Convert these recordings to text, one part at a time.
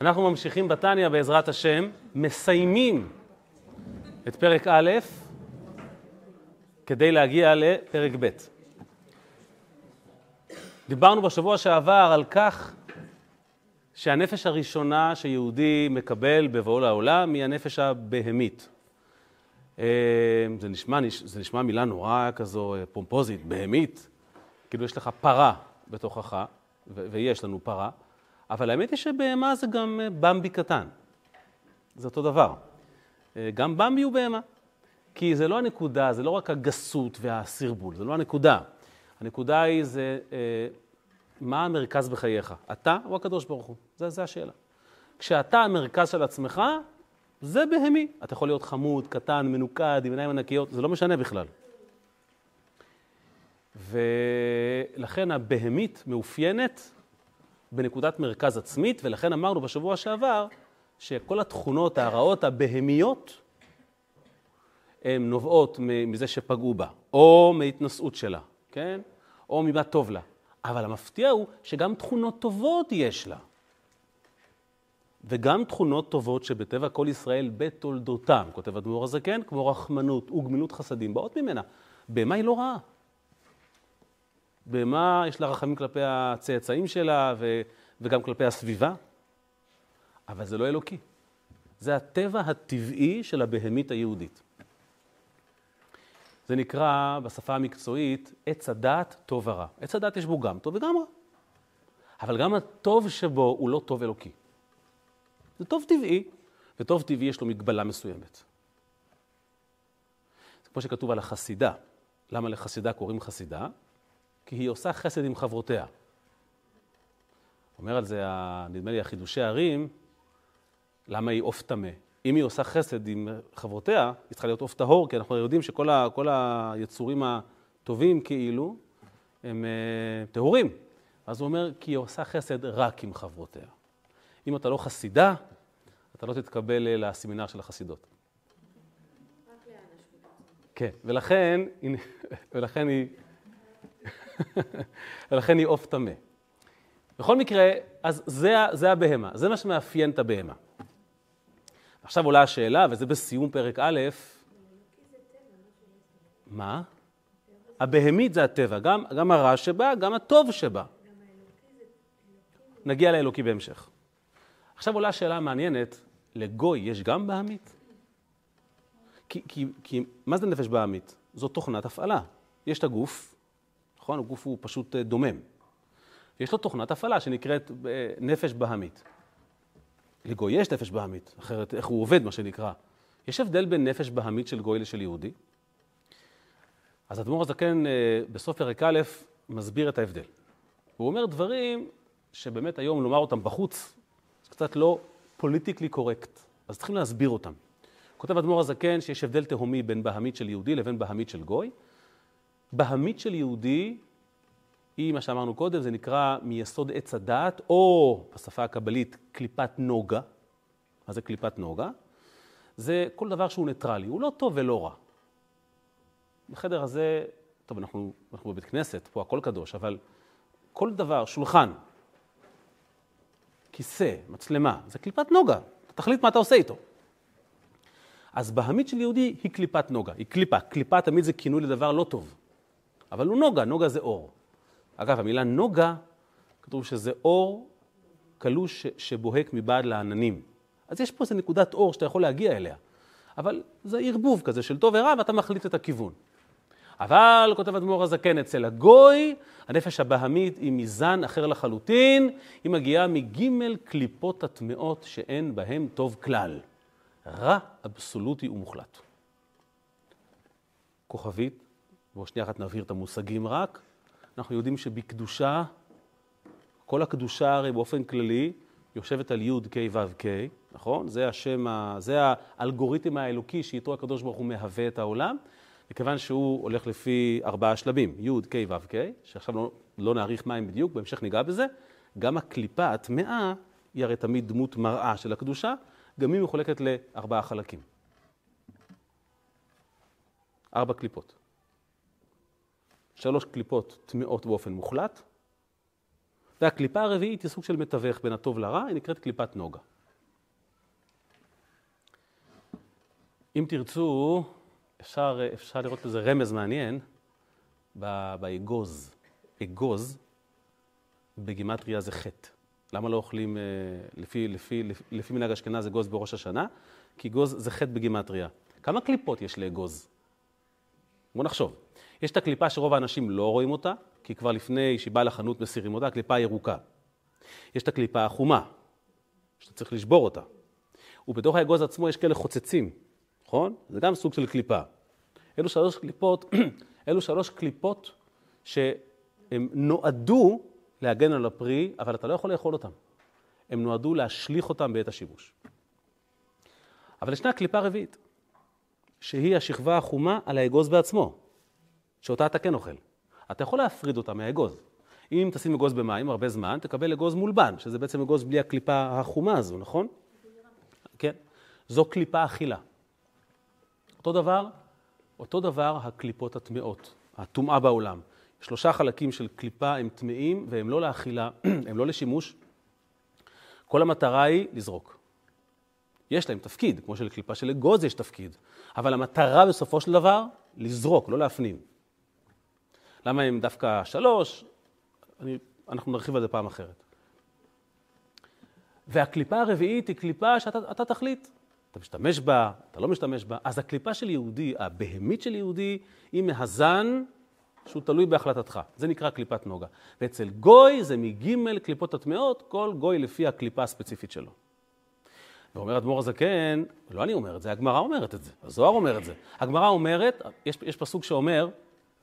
אנחנו ממשיכים בתניא בעזרת השם, מסיימים את פרק א' כדי להגיע לפרק ב'. דיברנו בשבוע שעבר על כך שהנפש הראשונה שיהודי מקבל בבואו לעולם היא הנפש הבהמית. אה, זה נשמע, זה נשמע מילה נורא כזו אה, פומפוזית, בהמית, כאילו יש לך פרה בתוכך, ויש לנו פרה, אבל האמת היא שבהמה זה גם אה, במבי קטן. זה אותו דבר. גם במבי הוא בהמה. כי זה לא הנקודה, זה לא רק הגסות והסרבול, זה לא הנקודה. הנקודה היא זה מה המרכז בחייך, אתה או הקדוש ברוך הוא? זה, זה השאלה. כשאתה המרכז של עצמך, זה בהמי. אתה יכול להיות חמוד, קטן, מנוקד, עם עיניים ענקיות, זה לא משנה בכלל. ולכן הבהמית מאופיינת בנקודת מרכז עצמית, ולכן אמרנו בשבוע שעבר שכל התכונות הרעות הבהמיות הן נובעות מזה שפגעו בה, או מהתנשאות שלה, כן? או ממה טוב לה. אבל המפתיע הוא שגם תכונות טובות יש לה. וגם תכונות טובות שבטבע כל ישראל בתולדותם, כותב אדמו"ר הזקן, כמו רחמנות וגמילות חסדים, באות ממנה. בהמה היא לא רעה. בהמה יש לה רחמים כלפי הצאצאים שלה ו, וגם כלפי הסביבה, אבל זה לא אלוקי. זה הטבע הטבעי של הבהמית היהודית. זה נקרא בשפה המקצועית עץ הדעת טוב ורע. עץ הדעת יש בו גם טוב וגם רע. אבל גם הטוב שבו הוא לא טוב אלוקי. זה טוב טבעי, וטוב טבעי יש לו מגבלה מסוימת. זה כמו שכתוב על החסידה. למה לחסידה קוראים חסידה? כי היא עושה חסד עם חברותיה. אומר על זה, נדמה לי, החידושי הערים, למה היא עוף טמא? אם היא עושה חסד עם חברותיה, היא צריכה להיות עוף טהור, כי אנחנו יודעים שכל ה, היצורים הטובים כאילו, הם uh, טהורים. אז הוא אומר, כי היא עושה חסד רק עם חברותיה. אם אתה לא חסידה, אתה לא תתקבל אה, לסמינר של החסידות. כן, ולכן, ולכן היא, ולכן היא עוף טמא. בכל מקרה, אז זה, זה הבהמה, זה מה שמאפיין את הבהמה. עכשיו עולה השאלה, וזה בסיום פרק א', מה? הבהמית זה הטבע, גם, גם הרע שבה, גם הטוב שבה. נגיע לאלוקי בהמשך. עכשיו עולה השאלה המעניינת, לגוי יש גם בהמית? כי, כי, כי מה זה נפש בהמית? זו תוכנת הפעלה. יש את הגוף, נכון? הגוף הוא פשוט אה, דומם. יש לו תוכנת הפעלה שנקראת אה, נפש בהמית. לגוי יש נפש בהמית, אחרת איך הוא עובד, מה שנקרא. יש הבדל בין נפש בהמית של גוי לשל יהודי. אז אדמו"ר הזקן אה, בסוף פרק א' מסביר את ההבדל. הוא אומר דברים שבאמת היום לומר אותם בחוץ, זה קצת לא politically correct, אז צריכים להסביר אותם. כותב אדמו"ר הזקן שיש הבדל תהומי בין בהמית של יהודי לבין בהמית של גוי. בהמית של יהודי היא, מה שאמרנו קודם, זה נקרא מיסוד עץ הדעת, או בשפה הקבלית קליפת נוגה. מה זה קליפת נוגה? זה כל דבר שהוא ניטרלי, הוא לא טוב ולא רע. בחדר הזה, טוב, אנחנו, אנחנו בבית כנסת, פה הכל קדוש, אבל כל דבר, שולחן, כיסא, מצלמה, זה קליפת נוגה, תחליט מה אתה עושה איתו. אז בהמית של יהודי היא קליפת נוגה, היא קליפה. קליפה תמיד זה כינוי לדבר לא טוב, אבל הוא נוגה, נוגה זה אור. אגב, המילה נוגה, כתוב שזה אור קלוש שבוהק מבעד לעננים. אז יש פה איזו נקודת אור שאתה יכול להגיע אליה, אבל זה ערבוב כזה של טוב ורע ואתה מחליט את הכיוון. אבל, כותב אדמו"ר הזקן, אצל הגוי, הנפש הבהמית היא מזן אחר לחלוטין, היא מגיעה מגימל קליפות הטמעות שאין בהם טוב כלל. רע אבסולוטי ומוחלט. כוכבית, בואו שנייה אחת נבהיר את המושגים רק. אנחנו יודעים שבקדושה, כל הקדושה הרי באופן כללי יושבת על י' כ' ו' כ', נכון? זה השם, זה האלגוריתם האלוקי שאיתו הקדוש ברוך הוא מהווה את העולם, מכיוון שהוא הולך לפי ארבעה שלבים, י' כ' ו' כ', שעכשיו לא, לא נאריך מים בדיוק, בהמשך ניגע בזה, גם הקליפה הטמאה היא הרי תמיד דמות מראה של הקדושה, גם היא מחולקת לארבעה חלקים. ארבע קליפות. שלוש קליפות טמאות באופן מוחלט, והקליפה הרביעית היא סוג של מתווך בין הטוב לרע, היא נקראת קליפת נוגה. אם תרצו, אפשר, אפשר לראות בזה רמז מעניין באגוז. אגוז בגימטריה זה חטא. למה לא אוכלים, אה, לפי, לפי, לפי, לפי מנהג אשכנז, אגוז בראש השנה? כי אגוז זה חטא בגימטריה. כמה קליפות יש לאגוז? בואו נחשוב. יש את הקליפה שרוב האנשים לא רואים אותה, כי כבר לפני שהיא באה לחנות מסירים אותה, הקליפה הירוקה. יש את הקליפה החומה, שאתה צריך לשבור אותה. ובתוך האגוז עצמו יש כאלה חוצצים, נכון? זה גם סוג של קליפה. אלו שלוש קליפות, אלו שלוש קליפות שהם נועדו להגן על הפרי, אבל אתה לא יכול לאכול אותם. הם נועדו להשליך אותם בעת השימוש. אבל ישנה קליפה רביעית, שהיא השכבה החומה על האגוז בעצמו, שאותה אתה כן אוכל. אתה יכול להפריד אותה מהאגוז. אם תשים אגוז במים הרבה זמן, תקבל אגוז מולבן, שזה בעצם אגוז בלי הקליפה החומה הזו, נכון? כן. זו קליפה אכילה. אותו דבר, אותו דבר הקליפות הטמאות, הטומאה בעולם. שלושה חלקים של קליפה הם טמאים והם לא לאכילה, הם לא לשימוש. כל המטרה היא לזרוק. יש להם תפקיד, כמו שלקליפה של אגוז יש תפקיד, אבל המטרה בסופו של דבר, לזרוק, לא להפנים. למה הם דווקא שלוש? אני, אנחנו נרחיב על זה פעם אחרת. והקליפה הרביעית היא קליפה שאתה תחליט. אתה משתמש בה, אתה לא משתמש בה. אז הקליפה של יהודי, הבהמית של יהודי, היא מהזן שהוא תלוי בהחלטתך. זה נקרא קליפת נוגה. ואצל גוי זה מגימל קליפות הטמעות, כל גוי לפי הקליפה הספציפית שלו. ואומר אדמו"ר הזקן, לא אני אומר את זה, הגמרא אומרת את זה, הזוהר אומר את זה. הגמרא אומרת, יש, יש פסוק שאומר,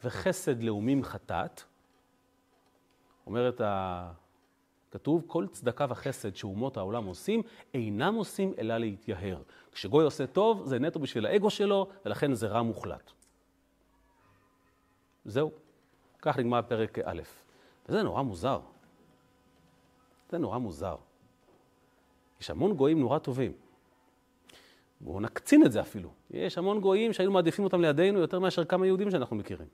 וחסד לאומים חטאת. אומרת. כתוב, כל צדקה וחסד שאומות העולם עושים, אינם עושים אלא להתייהר. כשגוי עושה טוב, זה נטו בשביל האגו שלו, ולכן זה רע מוחלט. זהו. כך נגמר פרק א'. וזה נורא מוזר. זה נורא מוזר. יש המון גויים נורא טובים. בואו נקצין את זה אפילו. יש המון גויים שהיינו מעדיפים אותם לידינו יותר מאשר כמה יהודים שאנחנו מכירים.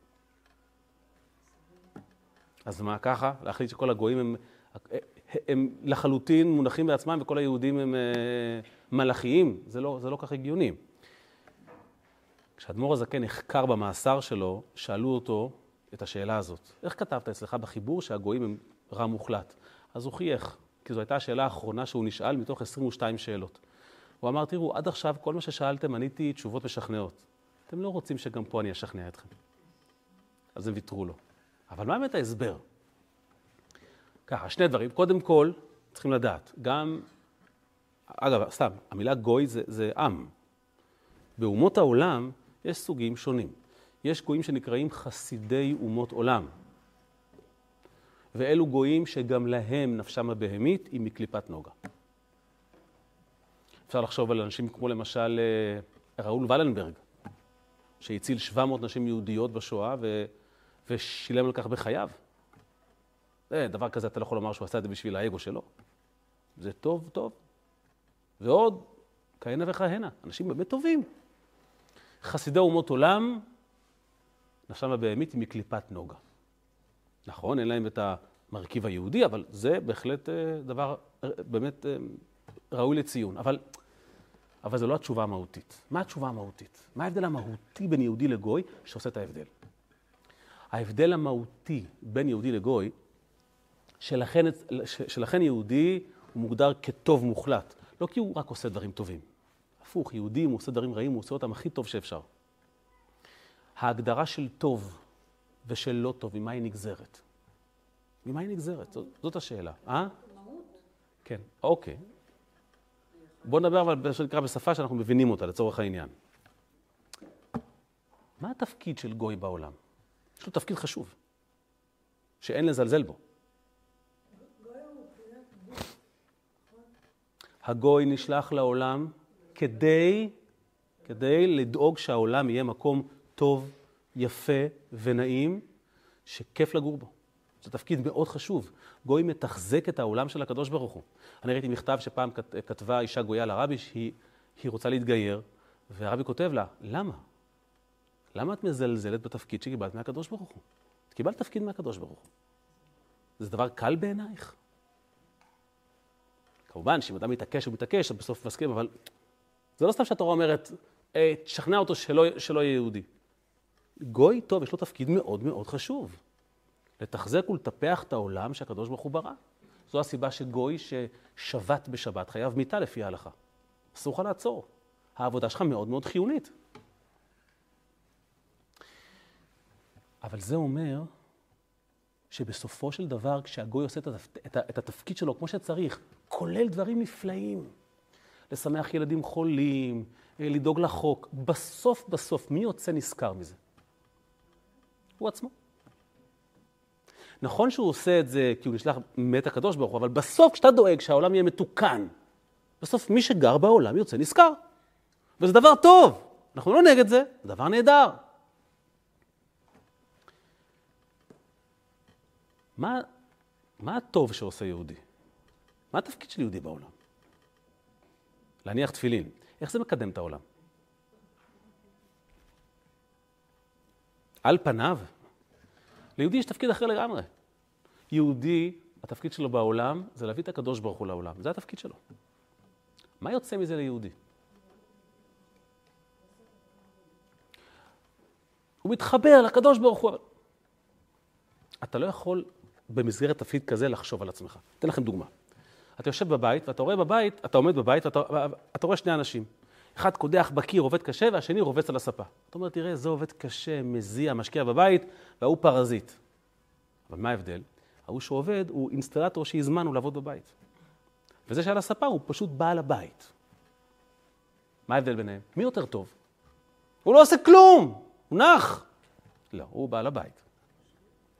אז מה ככה? להחליט שכל הגויים הם, הם לחלוטין מונחים בעצמם וכל היהודים הם אה, מלאכיים? זה לא, זה לא כך הגיוני. כשאדמו"ר הזקן נחקר במאסר שלו, שאלו אותו את השאלה הזאת. איך כתבת אצלך בחיבור שהגויים הם רע מוחלט? אז הוא חייך, כי זו הייתה השאלה האחרונה שהוא נשאל מתוך 22 שאלות. הוא אמר, תראו, עד עכשיו כל מה ששאלתם עניתי תשובות משכנעות. אתם לא רוצים שגם פה אני אשכנע אתכם. אז הם ויתרו לו. אבל מה באמת ההסבר? ככה, שני דברים. קודם כל, צריכים לדעת, גם, אגב, סתם, המילה גוי זה, זה עם. באומות העולם יש סוגים שונים. יש גויים שנקראים חסידי אומות עולם. ואלו גויים שגם להם נפשם הבהמית היא מקליפת נוגה. אפשר לחשוב על אנשים כמו למשל אה, ראול ולנברג, שהציל 700 נשים יהודיות בשואה ו... ושילם על כך בחייו. זה, דבר כזה אתה לא יכול לומר שהוא עשה את זה בשביל האגו שלו. זה טוב, טוב. ועוד כהנה וכהנה, אנשים באמת טובים. חסידי אומות עולם, נפשם הבהמית היא מקליפת נוגה. נכון, אין להם את המרכיב היהודי, אבל זה בהחלט אה, דבר אה, באמת אה, ראוי לציון. אבל, אבל זו לא התשובה המהותית. מה התשובה המהותית? מה ההבדל המהותי בין יהודי לגוי שעושה את ההבדל? ההבדל המהותי בין יהודי לגוי, שלכן, שלכן יהודי הוא מוגדר כטוב מוחלט. לא כי הוא רק עושה דברים טובים. הפוך, יהודי, אם הוא עושה דברים רעים, הוא עושה אותם הכי טוב שאפשר. ההגדרה של טוב ושל לא טוב, ממה היא נגזרת? ממה היא נגזרת? זאת, זאת השאלה. אה? כן, אוקיי. בואו נדבר אבל מה שנקרא בשפה שאנחנו מבינים אותה, לצורך העניין. מה התפקיד של גוי בעולם? יש לו תפקיד חשוב, שאין לזלזל בו. הגוי נשלח לעולם כדי, כדי לדאוג שהעולם יהיה מקום טוב, יפה ונעים, שכיף לגור בו. זה תפקיד מאוד חשוב. גוי מתחזק את העולם של הקדוש ברוך הוא. אני ראיתי מכתב שפעם כתבה אישה גויה לרבי שהיא רוצה להתגייר, והרבי כותב לה, למה? למה את מזלזלת בתפקיד שקיבלת מהקדוש ברוך הוא? את קיבלת תפקיד מהקדוש ברוך הוא. זה דבר קל בעינייך? כמובן שאם אדם מתעקש הוא מתעקש, אז בסוף מסכים, אבל זה לא סתם שהתורה אומרת, אה, תשכנע אותו שלא, שלא יהיה יהודי. גוי טוב, יש לו תפקיד מאוד מאוד חשוב. לתחזק ולטפח את העולם שהקדוש ברוך הוא ברא. זו הסיבה שגוי ששבת בשבת חייב מיתה לפי ההלכה. אסור לך לעצור. העבודה שלך מאוד מאוד חיונית. אבל זה אומר שבסופו של דבר, כשהגוי עושה את, התפ... את התפקיד שלו כמו שצריך, כולל דברים נפלאים, לשמח ילדים חולים, אה, לדאוג לחוק, בסוף בסוף, מי יוצא נשכר מזה? הוא עצמו. נכון שהוא עושה את זה כי הוא נשלח מת הקדוש ברוך הוא, אבל בסוף כשאתה דואג שהעולם יהיה מתוקן, בסוף מי שגר בעולם יוצא נשכר. וזה דבר טוב, אנחנו לא נגד זה, זה דבר נהדר. מה, מה הטוב שעושה יהודי? מה התפקיד של יהודי בעולם? להניח תפילין. איך זה מקדם את העולם? על פניו, ליהודי יש תפקיד אחר לגמרי. יהודי, התפקיד שלו בעולם זה להביא את הקדוש ברוך הוא לעולם. זה התפקיד שלו. מה יוצא מזה ליהודי? הוא מתחבר לקדוש ברוך הוא. אתה לא יכול במסגרת תפקיד כזה לחשוב על עצמך. אתן לכם דוגמה. אתה יושב בבית, ואתה רואה בבית, אתה עומד בבית, ואתה אתה רואה שני אנשים. אחד קודח בקיר, עובד קשה, והשני רובץ על הספה. אתה אומר, תראה, זה עובד קשה, מזיע, משקיע בבית, וההוא פרזיט. אבל מה ההבדל? ההוא שעובד הוא אינסטלטור שהזמנו לעבוד בבית. וזה שעל הספה הוא פשוט בעל הבית. מה ההבדל ביניהם? מי יותר טוב? הוא לא עושה כלום, הוא נח. לא, הוא בעל הבית.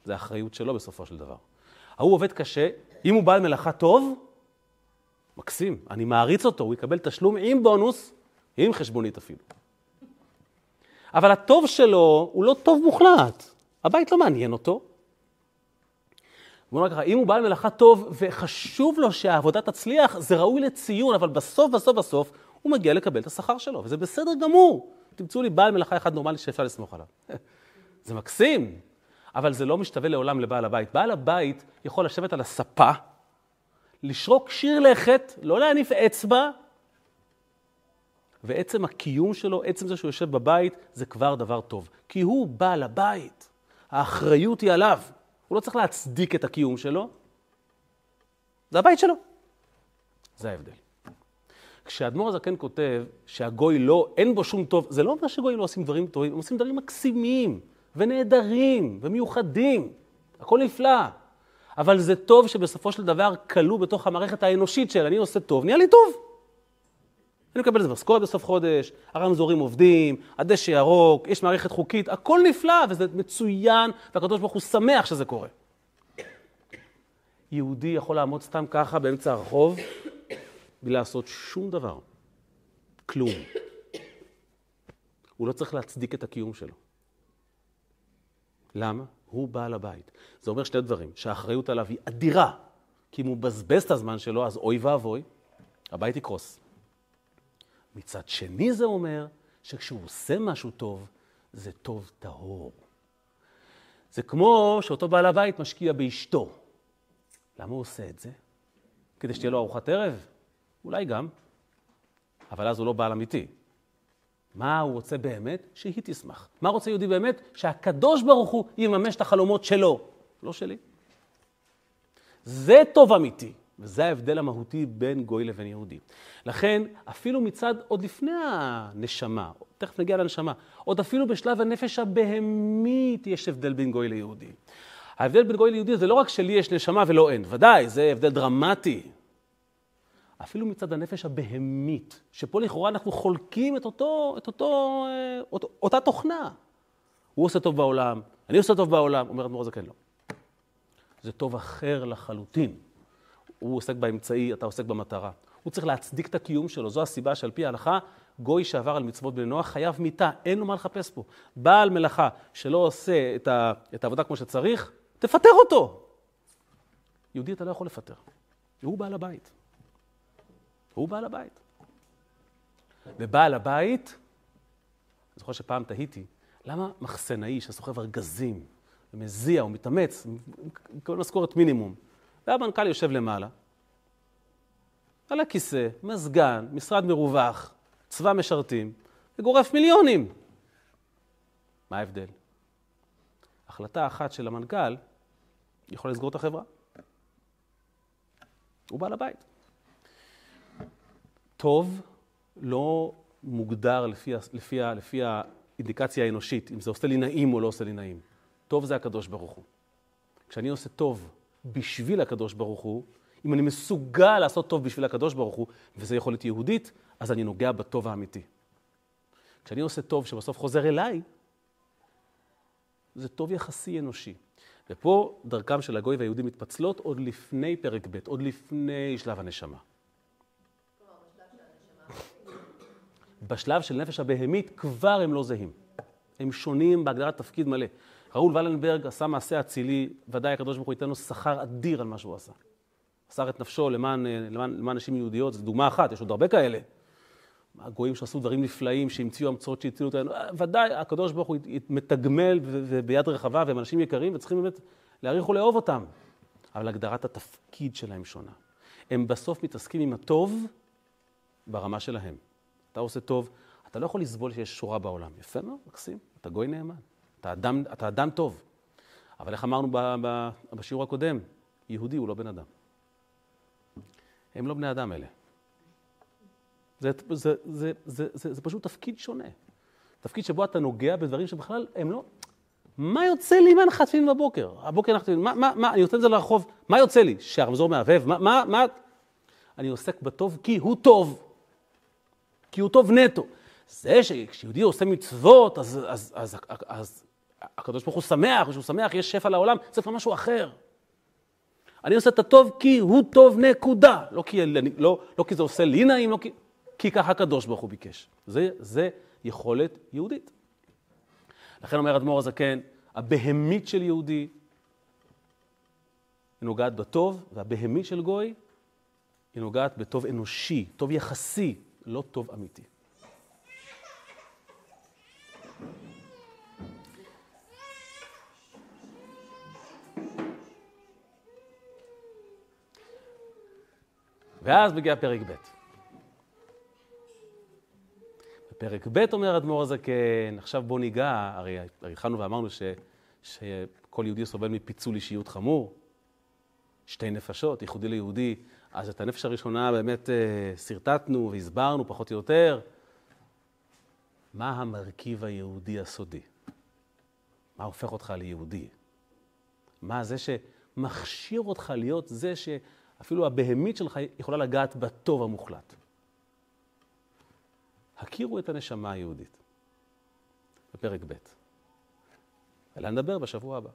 זה האחריות שלו בסופו של דבר. ההוא עובד קשה, אם הוא בעל מלאכה טוב, מקסים, אני מעריץ אותו, הוא יקבל תשלום עם בונוס, עם חשבונית אפילו. אבל הטוב שלו הוא לא טוב מוחלט, הבית לא מעניין אותו. בוא נאמר ככה, אם הוא בעל מלאכה טוב וחשוב לו שהעבודה תצליח, זה ראוי לציון, אבל בסוף, בסוף, בסוף, הוא מגיע לקבל את השכר שלו, וזה בסדר גמור. תמצאו לי בעל מלאכה אחד נורמלי שאפשר לסמוך עליו. זה מקסים, אבל זה לא משתווה לעולם לבעל הבית. בעל הבית יכול לשבת על הספה, לשרוק שיר לכת, לא להניף אצבע, ועצם הקיום שלו, עצם זה שהוא יושב בבית, זה כבר דבר טוב. כי הוא בעל הבית, האחריות היא עליו. הוא לא צריך להצדיק את הקיום שלו, זה הבית שלו. זה ההבדל. כשאדמו"ר הזקן כותב שהגוי לא, אין בו שום טוב, זה לא אומר שגויים לא עושים דברים טובים, הם עושים דברים מקסימים. ונהדרים ומיוחדים, הכל נפלא. אבל זה טוב שבסופו של דבר כלוא בתוך המערכת האנושית של אני עושה טוב, נהיה לי טוב. אני מקבל איזה משכורת בסוף חודש, הרמזורים עובדים, הדשא ירוק, יש מערכת חוקית, הכל נפלא וזה מצוין, והקדוש ברוך הוא שמח שזה קורה. יהודי יכול לעמוד סתם ככה באמצע הרחוב, בלי לעשות שום דבר. כלום. הוא לא צריך להצדיק את הקיום שלו. למה? הוא בעל הבית. זה אומר שני דברים, שהאחריות עליו היא אדירה, כי אם הוא מבזבז את הזמן שלו, אז אוי ואבוי, הבית יקרוס. מצד שני זה אומר שכשהוא עושה משהו טוב, זה טוב טהור. זה כמו שאותו בעל הבית משקיע באשתו. למה הוא עושה את זה? כדי שתהיה לו ארוחת ערב? אולי גם, אבל אז הוא לא בעל אמיתי. מה הוא רוצה באמת? שהיא תשמח. מה רוצה יהודי באמת? שהקדוש ברוך הוא יממש את החלומות שלו, לא שלי. זה טוב אמיתי, וזה ההבדל המהותי בין גוי לבין יהודי. לכן, אפילו מצד, עוד לפני הנשמה, תכף נגיע לנשמה, עוד אפילו בשלב הנפש הבהמית יש הבדל בין גוי ליהודי. ההבדל בין גוי ליהודי זה לא רק שלי יש נשמה ולא אין, ודאי, זה הבדל דרמטי. אפילו מצד הנפש הבהמית, שפה לכאורה אנחנו חולקים את, אותו, את אותו, אה, אות, אותה תוכנה. הוא עושה טוב בעולם, אני עושה טוב בעולם, אומר אדמו"ר הזקן, לא. זה טוב אחר לחלוטין. הוא עוסק באמצעי, אתה עוסק במטרה. הוא צריך להצדיק את הקיום שלו. זו הסיבה שעל פי ההלכה, גוי שעבר על מצוות בני נוח חייב מיתה, אין לו מה לחפש פה. בעל מלאכה שלא עושה את, ה, את העבודה כמו שצריך, תפטר אותו. יהודי אתה לא יכול לפטר. הוא בעל הבית. הוא בעל הבית. ובעל הבית, אני זוכר שפעם תהיתי, למה מחסנאי שסוחב ארגזים ומזיע, הוא מתאמץ, מקבל משכורת מינימום. והמנכ"ל יושב למעלה, על הכיסא, מזגן, משרד מרווח, צבא משרתים, וגורף מיליונים. מה ההבדל? החלטה אחת של המנכ"ל יכולה לסגור את החברה. הוא בעל הבית. טוב לא מוגדר לפי, לפי, לפי האינדיקציה האנושית, אם זה עושה לי נעים או לא עושה לי נעים. טוב זה הקדוש ברוך הוא. כשאני עושה טוב בשביל הקדוש ברוך הוא, אם אני מסוגל לעשות טוב בשביל הקדוש ברוך הוא, וזו יכולת יהודית, אז אני נוגע בטוב האמיתי. כשאני עושה טוב שבסוף חוזר אליי, זה טוב יחסי אנושי. ופה דרכם של הגוי והיהודים מתפצלות עוד לפני פרק ב', עוד לפני שלב הנשמה. בשלב של נפש הבהמית כבר הם לא זהים. הם שונים בהגדרת תפקיד מלא. ראול ולנברג עשה מעשה אצילי, ודאי הקדוש ברוך הוא ייתן לו שכר אדיר על מה שהוא עשה. מסר את נפשו למען, למען, למען נשים יהודיות, זו דוגמה אחת, יש עוד הרבה כאלה. הגויים שעשו דברים נפלאים, שהמציאו המצאות שהצילו אותנו, ודאי, הקדוש ברוך הוא מתגמל וביד רחבה, והם אנשים יקרים, וצריכים באמת להעריך ולאהוב אותם. אבל הגדרת התפקיד שלהם שונה. הם בסוף מתעסקים עם הטוב ברמה שלהם. אתה עושה טוב, אתה לא יכול לסבול שיש שורה בעולם. יפה מאוד, מקסים, אתה גוי נאמן, אתה אדם, אתה אדם טוב. אבל איך אמרנו ב, ב, בשיעור הקודם, יהודי הוא לא בן אדם. הם לא בני אדם אלה. זה, זה, זה, זה, זה, זה פשוט תפקיד שונה. תפקיד שבו אתה נוגע בדברים שבכלל הם לא... מה יוצא לי מהנחת תפילין בבוקר? הבוקר תפילין, מה, מה, מה, אני יוצא זה לרחוב, מה יוצא לי? שהרמזור מהבהב? מה, מה, מה? אני עוסק בטוב כי הוא טוב. כי הוא טוב נטו. זה שכשיהודי עושה מצוות, אז, אז, אז, אז, אז הקדוש ברוך הוא שמח, וכשהוא שמח יש שפע לעולם, זה כבר משהו אחר. אני עושה את הטוב כי הוא טוב, נקודה. לא כי, לא, לא כי זה עושה לי נעים, לא כי... כי ככה הקדוש ברוך הוא ביקש. זה, זה יכולת יהודית. לכן אומר אדמו"ר הזקן, הבהמית של יהודי היא נוגעת בטוב, והבהמית של גוי היא נוגעת בטוב אנושי, טוב יחסי, לא טוב אמיתי. ואז מגיע פרק ב'. בפרק ב' אומר אדמו"ר הזקן, עכשיו בוא ניגע, הרי התחלנו ואמרנו ש, שכל יהודי סובל מפיצול אישיות חמור, שתי נפשות, ייחודי ליהודי, אז את הנפש הראשונה באמת אה, שרטטנו והסברנו פחות או יותר. מה המרכיב היהודי הסודי? מה הופך אותך ליהודי? מה זה שמכשיר אותך להיות זה שאפילו הבהמית שלך יכולה לגעת בטוב המוחלט? הכירו את הנשמה היהודית. בפרק ב'. עליה נדבר בשבוע הבא.